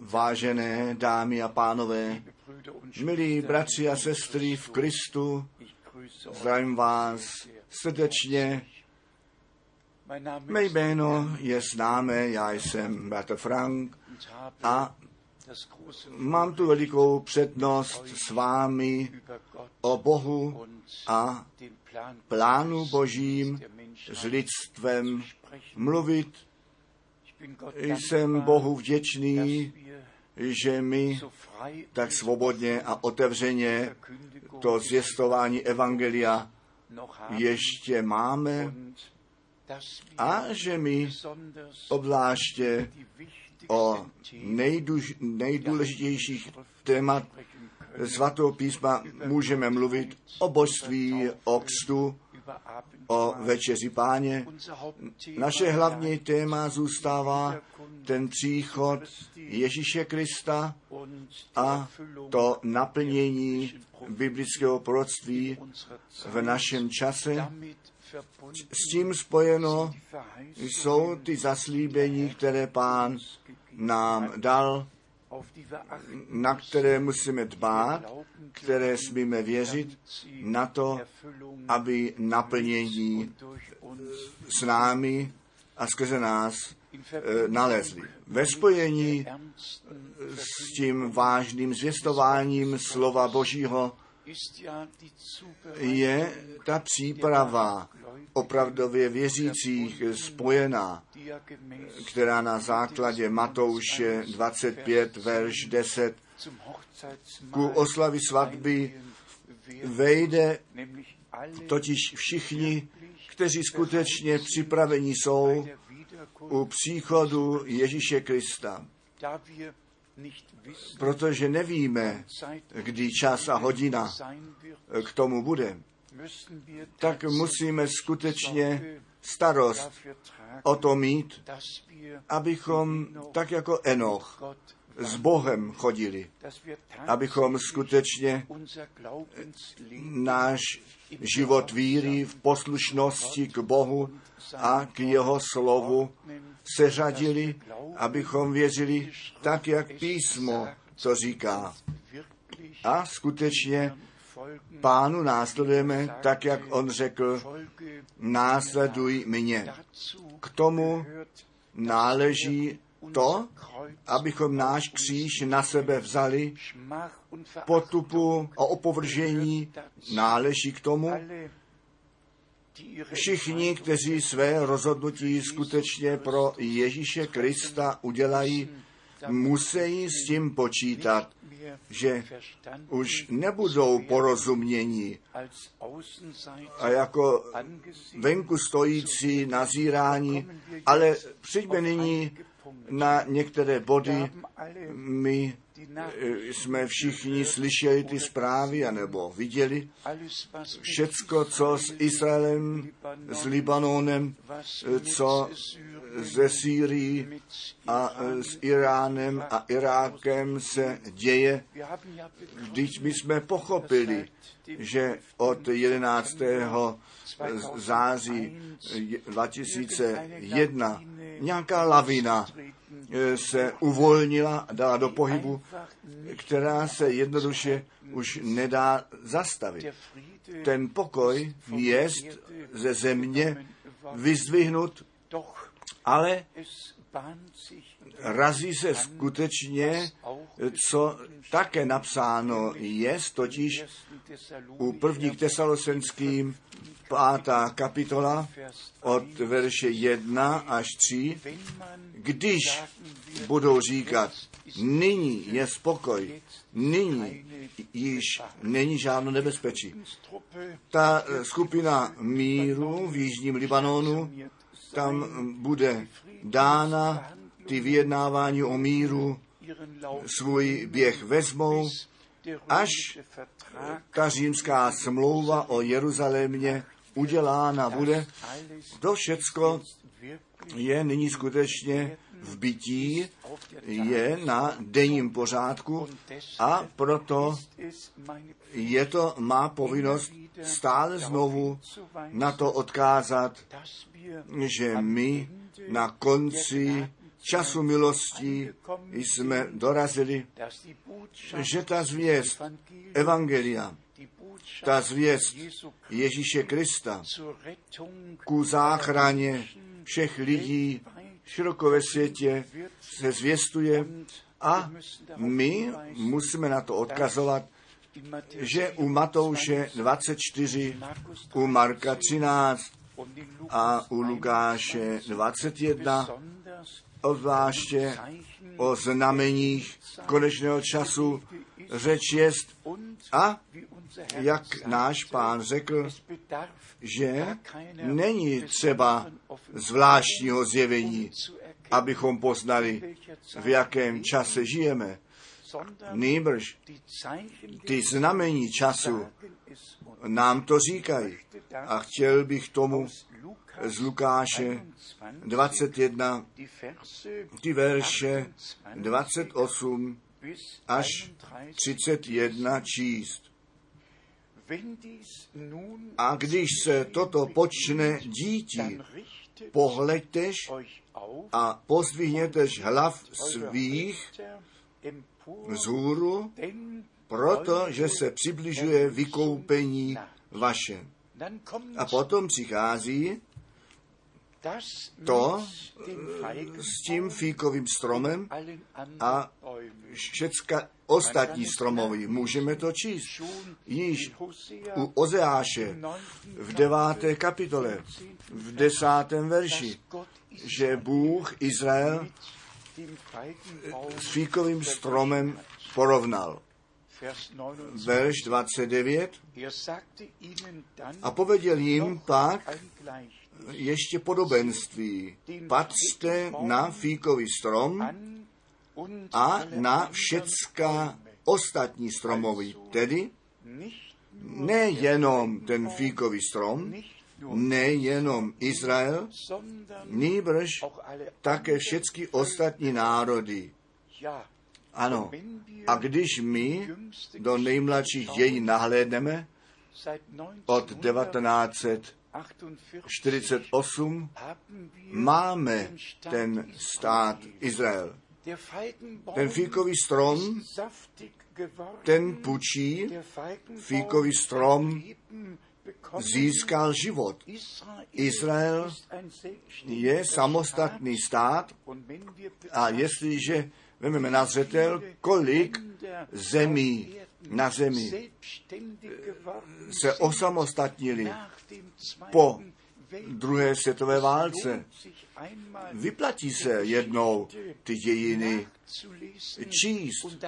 Vážené dámy a pánové, milí bratři a sestry v Kristu, zdravím vás srdečně. Mé jméno je známé, já jsem bratr Frank a mám tu velikou přednost s vámi o Bohu a plánu Božím s lidstvem mluvit. Jsem Bohu vděčný, že my tak svobodně a otevřeně to zvěstování Evangelia ještě máme a že my obzvláště o nejduž, nejdůležitějších témat svatého písma můžeme mluvit o božství, o kstu, o večeři páně. Naše hlavní téma zůstává ten příchod Ježíše Krista a to naplnění biblického proroctví v našem čase. S tím spojeno jsou ty zaslíbení, které pán nám dal, na které musíme dbát, které smíme věřit, na to, aby naplnění s námi a skrze nás nalezli. Ve spojení s tím vážným zvěstováním slova Božího je ta příprava opravdově věřících spojená, která na základě Matouše 25, verš 10 ku oslavi svatby vejde totiž všichni, kteří skutečně připraveni jsou u příchodu Ježíše Krista. Protože nevíme, kdy čas a hodina k tomu bude, tak musíme skutečně starost o to mít, abychom tak jako Enoch s Bohem chodili, abychom skutečně náš život víry v poslušnosti k Bohu a k jeho slovu seřadili, abychom věřili tak, jak písmo to říká. A skutečně pánu následujeme tak, jak on řekl, následuj mě. K tomu náleží to, abychom náš kříž na sebe vzali, potupu a opovržení náleží k tomu. Všichni, kteří své rozhodnutí skutečně pro Ježíše Krista udělají, musí s tím počítat, že už nebudou porozumění a jako venku stojící nazírání, ale přijďme nyní na některé body. My jsme všichni slyšeli ty zprávy, anebo viděli všecko, co s Izraelem, s Libanonem, co ze Sýrií a s Iránem a Irákem se děje. Když my jsme pochopili, že od 11. září 2001 nějaká lavina se uvolnila a dala do pohybu, která se jednoduše už nedá zastavit. Ten pokoj je ze země vyzdvihnut, ale razí se skutečně, co také napsáno je, totiž u prvních tesalosenským pátá kapitola od verše 1 až 3, když budou říkat, nyní je spokoj, nyní již není žádné nebezpečí. Ta skupina míru v jižním Libanonu, tam bude dána ty vyjednávání o míru svůj běh vezmou, až ta římská smlouva o Jeruzalémě udělána bude. To všecko je nyní skutečně v bytí, je na denním pořádku a proto je to má povinnost stále znovu na to odkázat, že my na konci času milostí jsme dorazili, že ta zvěst Evangelia, ta zvěst Ježíše Krista ku záchraně všech lidí široko ve světě se zvěstuje a my musíme na to odkazovat, že u Matouše 24, u Marka 13 a u Lukáše 21 obzvláště o znameních konečného času řeč jest a jak náš pán řekl, že není třeba zvláštního zjevení, abychom poznali, v jakém čase žijeme. Nýbrž ty znamení času nám to říkají. A chtěl bych tomu z Lukáše 21, ty verše 28 až 31 číst. A když se toto počne dítí, pohleďtež a pozdvihnětež hlav svých vzhůru, protože se přibližuje vykoupení vaše. A potom přichází to s tím fíkovým stromem a všecka ostatní stromoví. Můžeme to číst. Již u Ozeáše v deváté kapitole, v desátém verši, že Bůh Izrael s fíkovým stromem porovnal. Verš 29. A poveděl jim pak ještě podobenství. Patřte na fíkový strom a na všecka ostatní stromoví. Tedy nejenom ten fíkový strom, nejenom Izrael, nýbrž také všechny ostatní národy. Ano, a když my do nejmladších dějin nahlédneme, od 1948 máme ten stát Izrael. Ten fíkový strom, ten pučí, fíkový strom získal život. Izrael je samostatný stát a jestliže vezmeme na zřetel, kolik zemí na zemi se osamostatnili po druhé světové válce. Vyplatí se jednou ty dějiny číst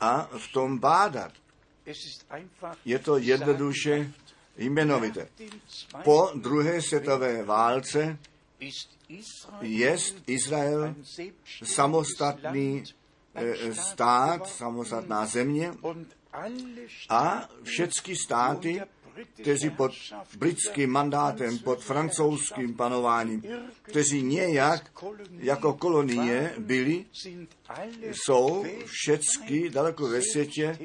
a v tom bádat. Je to jednoduše jmenovité. Po druhé světové válce je Izrael samostatný eh, stát, samostatná země a všechny státy, kteří pod britským mandátem, pod francouzským panováním, kteří nějak jako kolonie byli, jsou všechny daleko ve světě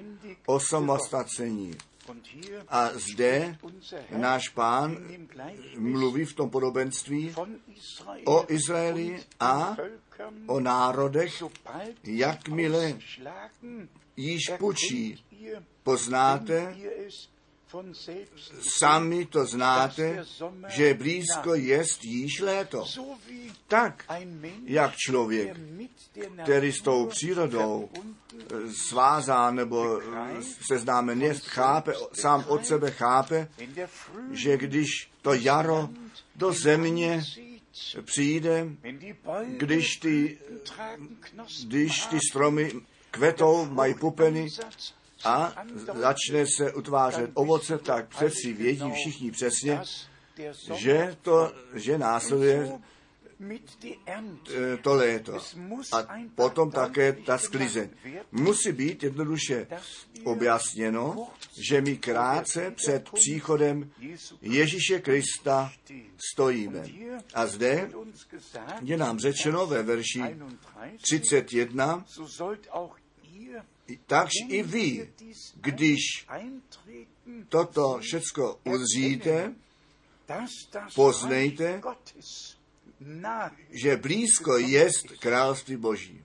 osamostacení. A zde náš pán mluví v tom podobenství o Izraeli a o národech, jakmile již pučí, poznáte, Sami to znáte, že blízko jest již léto. Tak, jak člověk, který s tou přírodou eh, svázán nebo eh, seznámen je, chápe, sám od sebe chápe, že když to jaro do země přijde, když ty, když ty stromy kvetou, mají pupeny, a začne se utvářet ovoce, tak přeci vědí všichni přesně, že to, že následuje to léto. A potom také ta sklizeň. Musí být jednoduše objasněno, že my krátce před příchodem Ježíše Krista stojíme. A zde je nám řečeno ve verši 31, takže i vy, když toto všecko uzříte, poznejte, že blízko jest království Boží.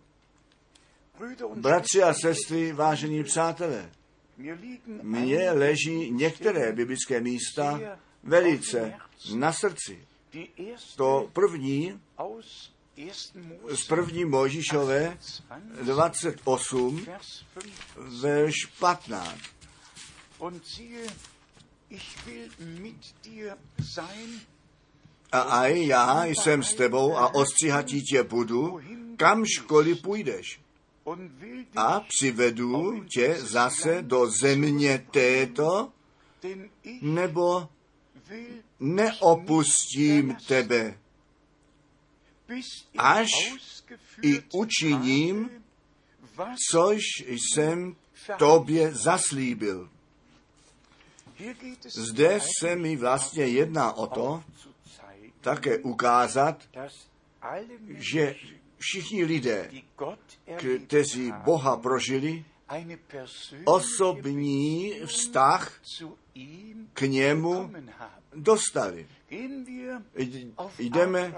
Bratři a sestry, vážení přátelé, mně leží některé biblické místa velice na srdci. To první z první Možišové 28, verš 15. A aj já jsem s tebou a ostříhatí tě budu, kam školy půjdeš. A přivedu tě zase do země této, nebo neopustím tebe, až i učiním, což jsem tobě zaslíbil. Zde se mi vlastně jedná o to, také ukázat, že všichni lidé, kteří Boha prožili, osobní vztah k němu dostali. Jdeme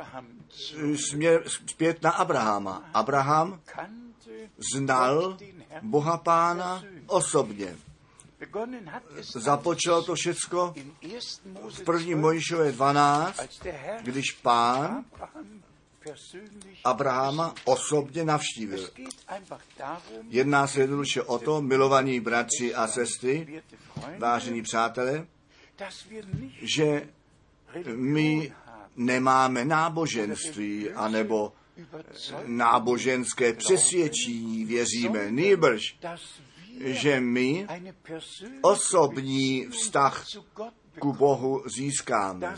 směr, zpět na Abrahama. Abraham znal Boha Pána osobně. Započalo to všecko v první Mojišové 12, když pán Abrahama osobně navštívil. Jedná se jednoduše o to, milovaní bratři a sestry, vážení přátelé, že my nemáme náboženství anebo náboženské přesvědčení, věříme, nýbrž, že my osobní vztah ku Bohu získáme,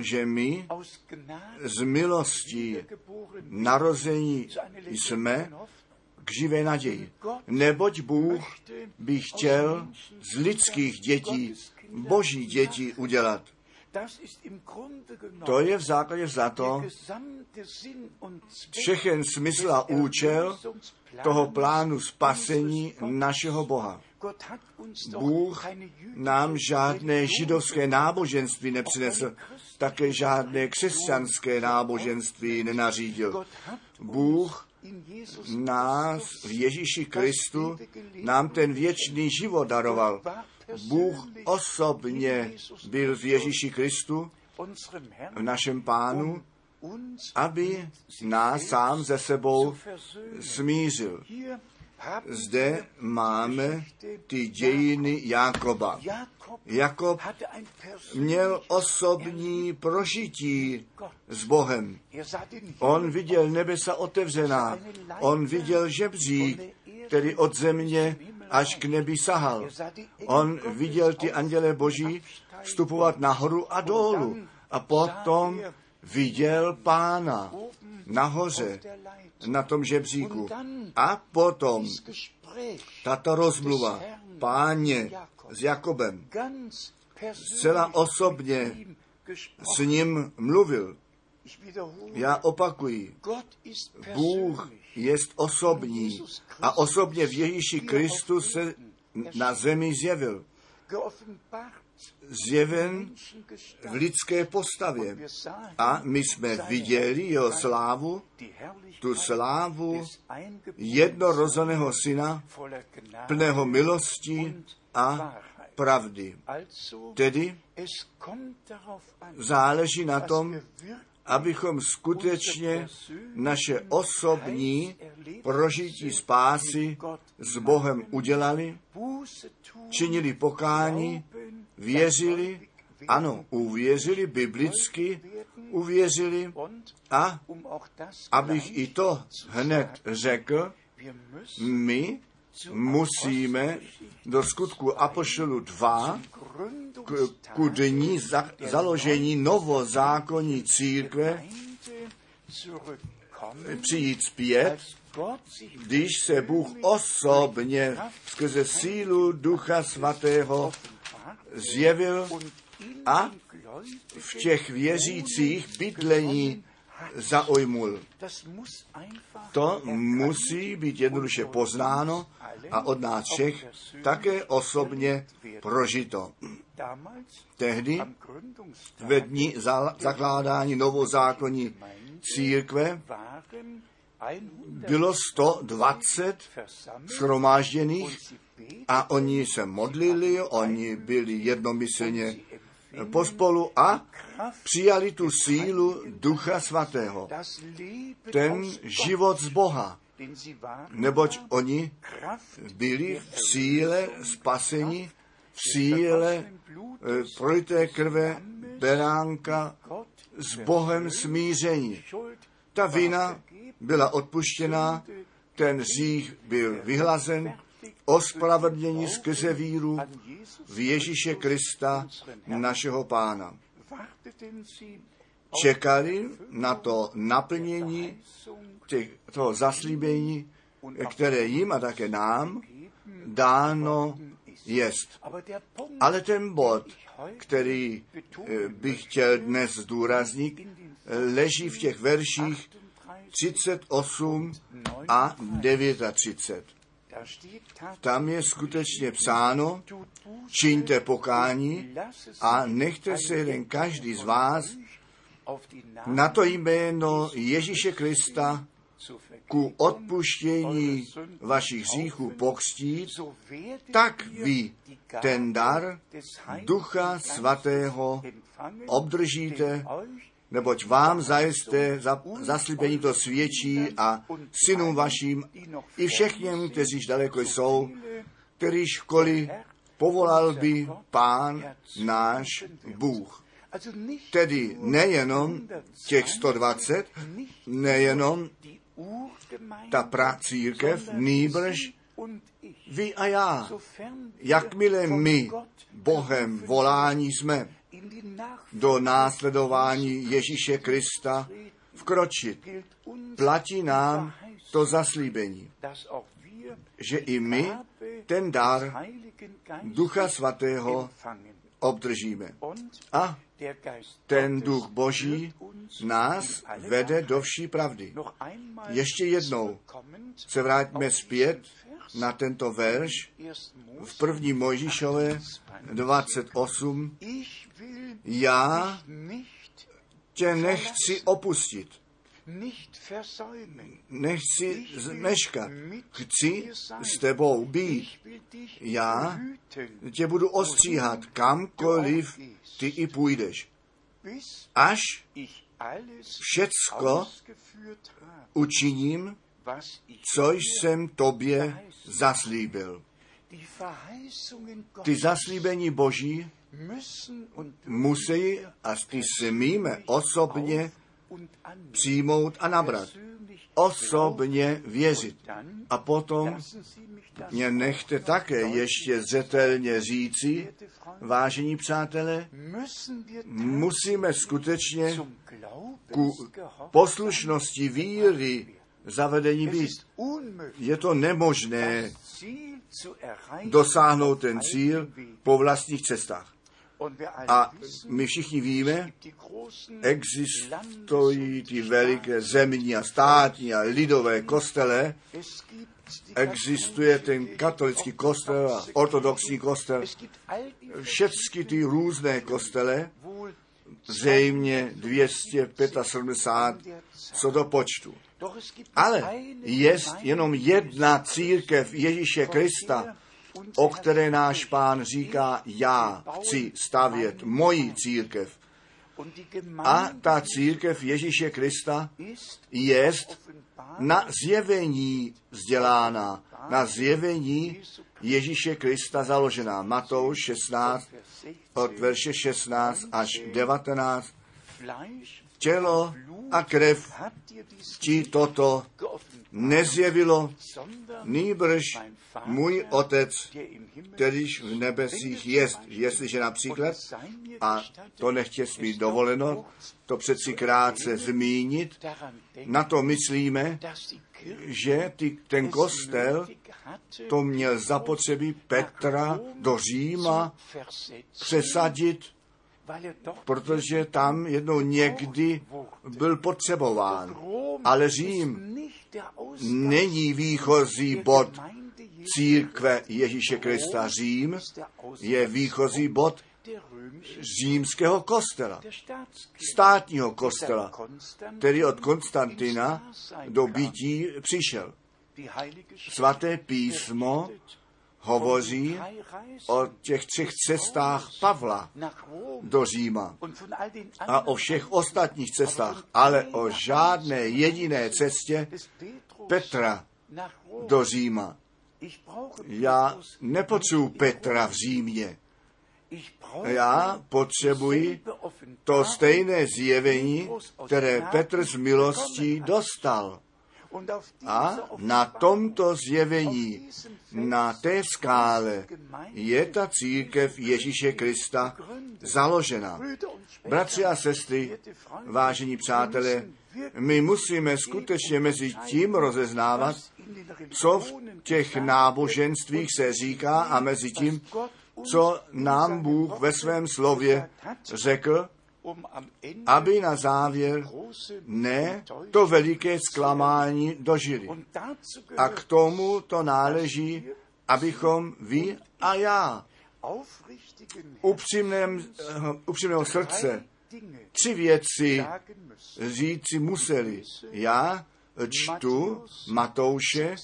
že my z milostí narození jsme k živé naději. Neboť Bůh by chtěl z lidských dětí boží děti udělat. To je v základě za to všechen smysl a účel toho plánu spasení našeho Boha. Bůh nám žádné židovské náboženství nepřinesl, také žádné křesťanské náboženství nenařídil. Bůh nás v Ježíši Kristu nám ten věčný život daroval. Bůh osobně byl v Ježíši Kristu, v našem pánu, aby nás sám ze sebou smířil. Zde máme ty dějiny Jakoba. Jakob měl osobní prožití s Bohem. On viděl nebesa otevřená. On viděl žebřík, který od země až k nebi sahal. On viděl ty anděle boží vstupovat nahoru a dolů. A potom viděl pána nahoře na tom žebříku. A potom tato rozmluva páně s Jakobem zcela osobně s ním mluvil. Já opakuji, Bůh je osobní a osobně v Ježíši Kristu se na zemi zjevil. Zjeven v lidské postavě. A my jsme viděli jeho slávu, tu slávu jednorozeného syna, plného milosti a pravdy. Tedy záleží na tom, abychom skutečně naše osobní prožití spásy s Bohem udělali, činili pokání, věřili, ano, uvěřili biblicky, uvěřili a abych i to hned řekl, my musíme do skutku Apoštolu 2 k, ku dní za, založení novozákonní církve přijít zpět, když se Bůh osobně skrze sílu Ducha Svatého zjevil a v těch věřících bydlení zaujmul. To musí být jednoduše poznáno a od nás všech také osobně prožito. Tehdy ve dní zakládání novozákonní církve bylo 120 shromážděných a oni se modlili, oni byli jednomyslně pospolu a přijali tu sílu Ducha Svatého, ten život z Boha, neboť oni byli v síle spasení, v síle eh, prolité krve beránka s Bohem smíření. Ta vina byla odpuštěná, ten řích byl vyhlazen, ospravedlnění skrze víru v Ježíše Krista, našeho pána. Čekali na to naplnění těch, toho zaslíbení, které jim a také nám dáno jest. Ale ten bod, který eh, bych chtěl dnes zdůraznit, leží v těch verších 38 a 39. Tam je skutečně psáno, čiňte pokání a nechte se jeden každý z vás na to jméno Ježíše Krista ku odpuštění vašich hříchů pokstít, tak vy ten dar Ducha Svatého obdržíte neboť vám zajisté za, zaslíbení to svědčí a synům vaším i všem, kteří daleko jsou, který školy povolal by Pán náš Bůh. Tedy nejenom těch 120, nejenom ta pracírkev, nýbrž vy a já, jakmile my Bohem volání jsme, do následování Ježíše Krista vkročit. Platí nám to zaslíbení, že i my ten dar Ducha Svatého obdržíme. A ten duch Boží nás vede do vší pravdy. Ještě jednou se vrátíme zpět na tento verš v první Mojžíšové 28. Já tě nechci opustit. Nechci zmeškat. Chci s tebou být. Já tě budu ostříhat kamkoliv ty i půjdeš. Až všecko učiním, co jsem tobě zaslíbil. Ty zaslíbení Boží musí a ty smíme osobně přijmout a nabrat. Osobně věřit. A potom mě nechte také ještě zřetelně říci, vážení přátelé, musíme skutečně ku poslušnosti víry zavedení být. Je to nemožné dosáhnout ten cíl po vlastních cestách. A my všichni víme, existují ty veliké zemní a státní a lidové kostele, existuje ten katolický kostel a ortodoxní kostel, všechny ty různé kostele, zřejmě 275 co do počtu. Ale je jenom jedna církev Ježíše Krista, o které náš pán říká, já chci stavět moji církev. A ta církev Ježíše Krista je na zjevení vzdělána, na zjevení Ježíše Krista založená. Matouš 16, od verše 16 až 19. Tělo a krev ti toto nezjevilo, nýbrž můj otec, kterýž v nebesích jest. Jestliže například, a to nechtě smít dovoleno, to přeci krátce zmínit, na to myslíme, že ty, ten kostel to měl zapotřebí Petra do Říma přesadit protože tam jednou někdy byl potřebován. Ale Řím není výchozí bod církve Ježíše Krista. Řím je výchozí bod římského kostela, státního kostela, který od Konstantina do bytí přišel. Svaté písmo hovoří o těch třech cestách Pavla do Říma a o všech ostatních cestách, ale o žádné jediné cestě Petra do Říma. Já nepotřebuji Petra v Římě. Já potřebuji to stejné zjevení, které Petr z milostí dostal. A na tomto zjevení, na té skále, je ta církev Ježíše Krista založena. Bratři a sestry, vážení přátelé, my musíme skutečně mezi tím rozeznávat, co v těch náboženstvích se říká a mezi tím, co nám Bůh ve svém slově řekl, aby na závěr ne to veliké zklamání dožili. A k tomu to náleží, abychom vy a já upřímném, upřímného srdce tři věci říci museli. Já čtu Matouše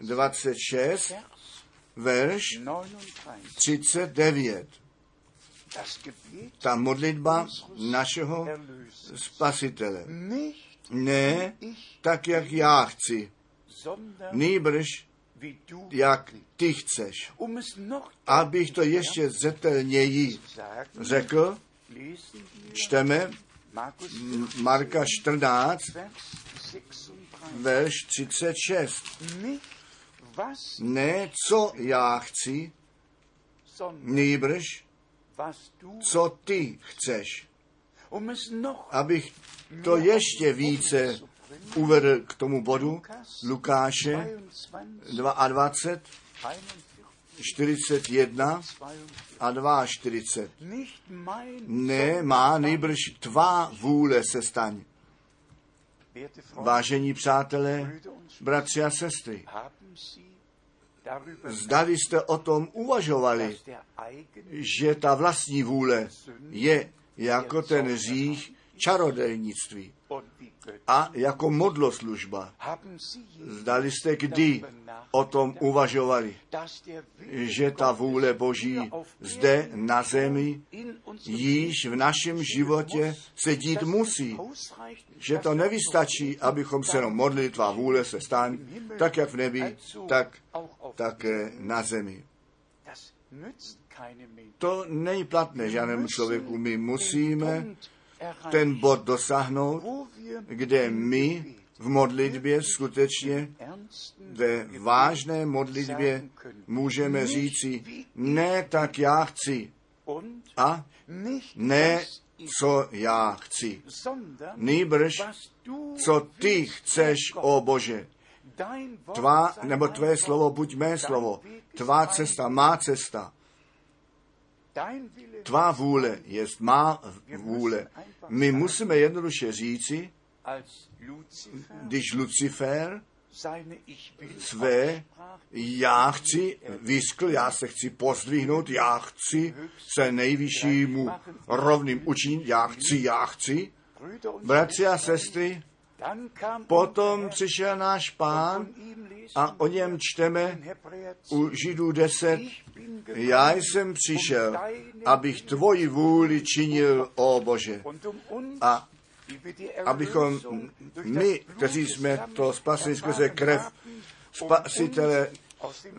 26, verš 39 ta modlitba našeho spasitele. Ne tak, jak já chci, nýbrž jak ty chceš. Abych to ještě zetelněji řekl, čteme Marka 14, verš 36. Ne, co já chci, nýbrž co ty chceš. Abych to ještě více uvedl k tomu bodu Lukáše 22, 41 a 42. Ne, má nejbrž tvá vůle se staň. Vážení přátelé, bratři a sestry, Zdali jste o tom uvažovali, že ta vlastní vůle je jako ten řích čarodejnictví a jako modloslužba. Zdali jste kdy o tom uvažovali, že ta vůle Boží zde na zemi již v našem životě se dít musí. Že to nevystačí, abychom se jenom modlili, tvá vůle se stane, tak jak v nebi, tak také na zemi. To není platné žádnému člověku. My musíme ten bod dosáhnout, kde my v modlitbě skutečně ve vážné modlitbě můžeme říci, ne tak já chci. A ne co já chci, nýbrž co ty chceš, o Bože. Tvá, nebo tvé slovo, buď mé slovo. Tvá cesta, má cesta. Tvá vůle je má vůle. My musíme jednoduše říci, když Lucifer své já chci vyskl, já se chci pozdvihnout, já chci se nejvyššímu rovným učinit, já chci, já chci. Bratři a sestry, potom přišel náš pán a o něm čteme u Židů 10. Já jsem přišel, abych tvoji vůli činil, o Bože. A abychom my, kteří jsme to spasili skrze krev spasitele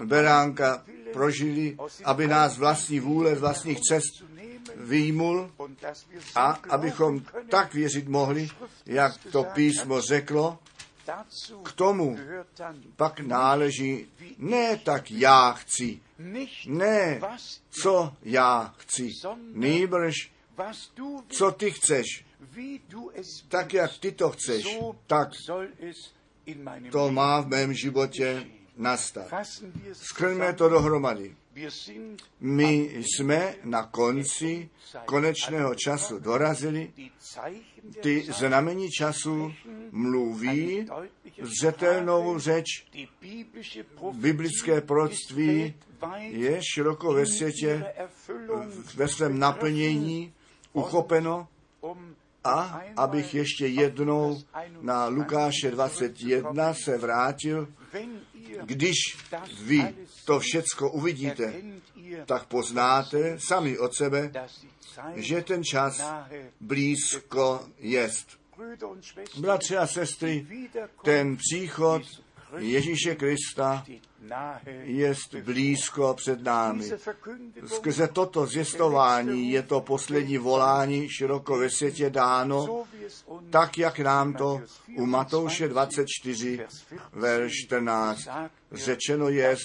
beránka prožili, aby nás vlastní vůle z vlastních cest výjimul a abychom tak věřit mohli, jak to písmo řeklo, k tomu pak náleží ne tak já chci, ne co já chci, nýbrž co ty chceš, tak jak ty to chceš, tak to má v mém životě nastat. Skrňme to dohromady. My jsme na konci konečného času dorazili. Ty znamení času mluví zřetelnou řeč. Biblické proroctví je široko ve světě ve svém naplnění uchopeno a abych ještě jednou na Lukáše 21 se vrátil, když vy to všecko uvidíte, tak poznáte sami od sebe, že ten čas blízko jest. Bratři a sestry, ten příchod Ježíše Krista je blízko před námi. Skrze toto zjistování je to poslední volání široko ve světě dáno, tak jak nám to u Matouše 24, verš 14 řečeno je,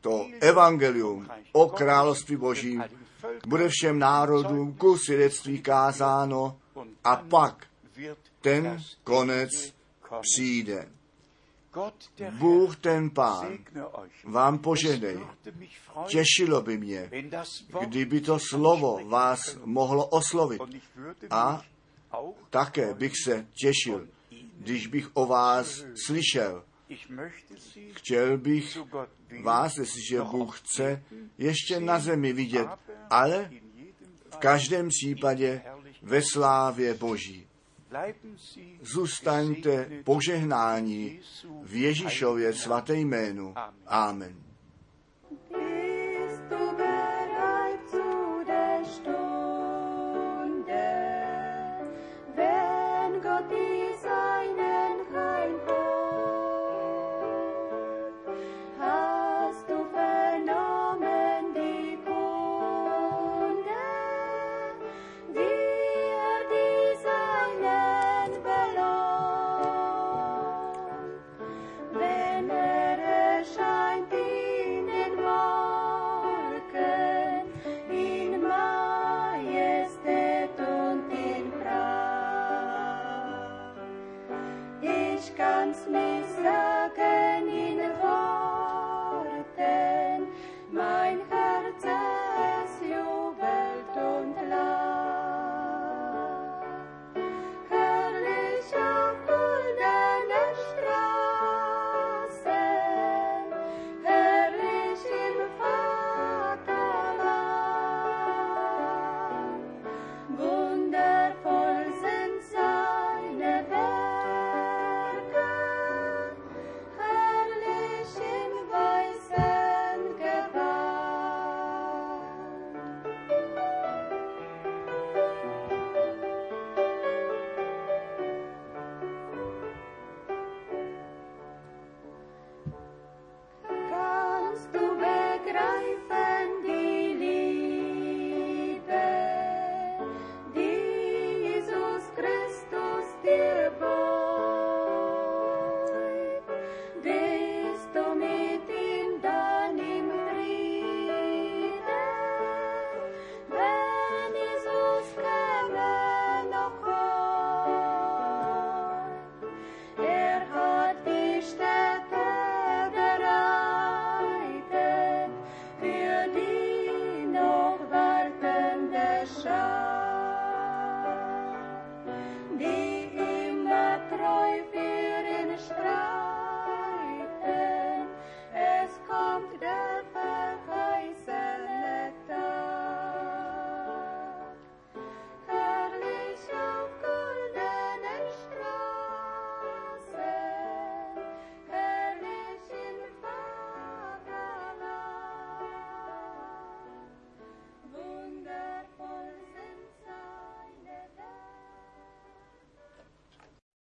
to evangelium o království božím bude všem národům ku svědectví kázáno a pak ten konec přijde. Bůh ten Pán vám požehnej. Těšilo by mě, kdyby to slovo vás mohlo oslovit. A také bych se těšil, když bych o vás slyšel. Chtěl bych vás, jestliže Bůh chce, ještě na zemi vidět, ale v každém případě ve slávě Boží. Zůstaňte požehnání v Ježíšově svaté jménu. Amen.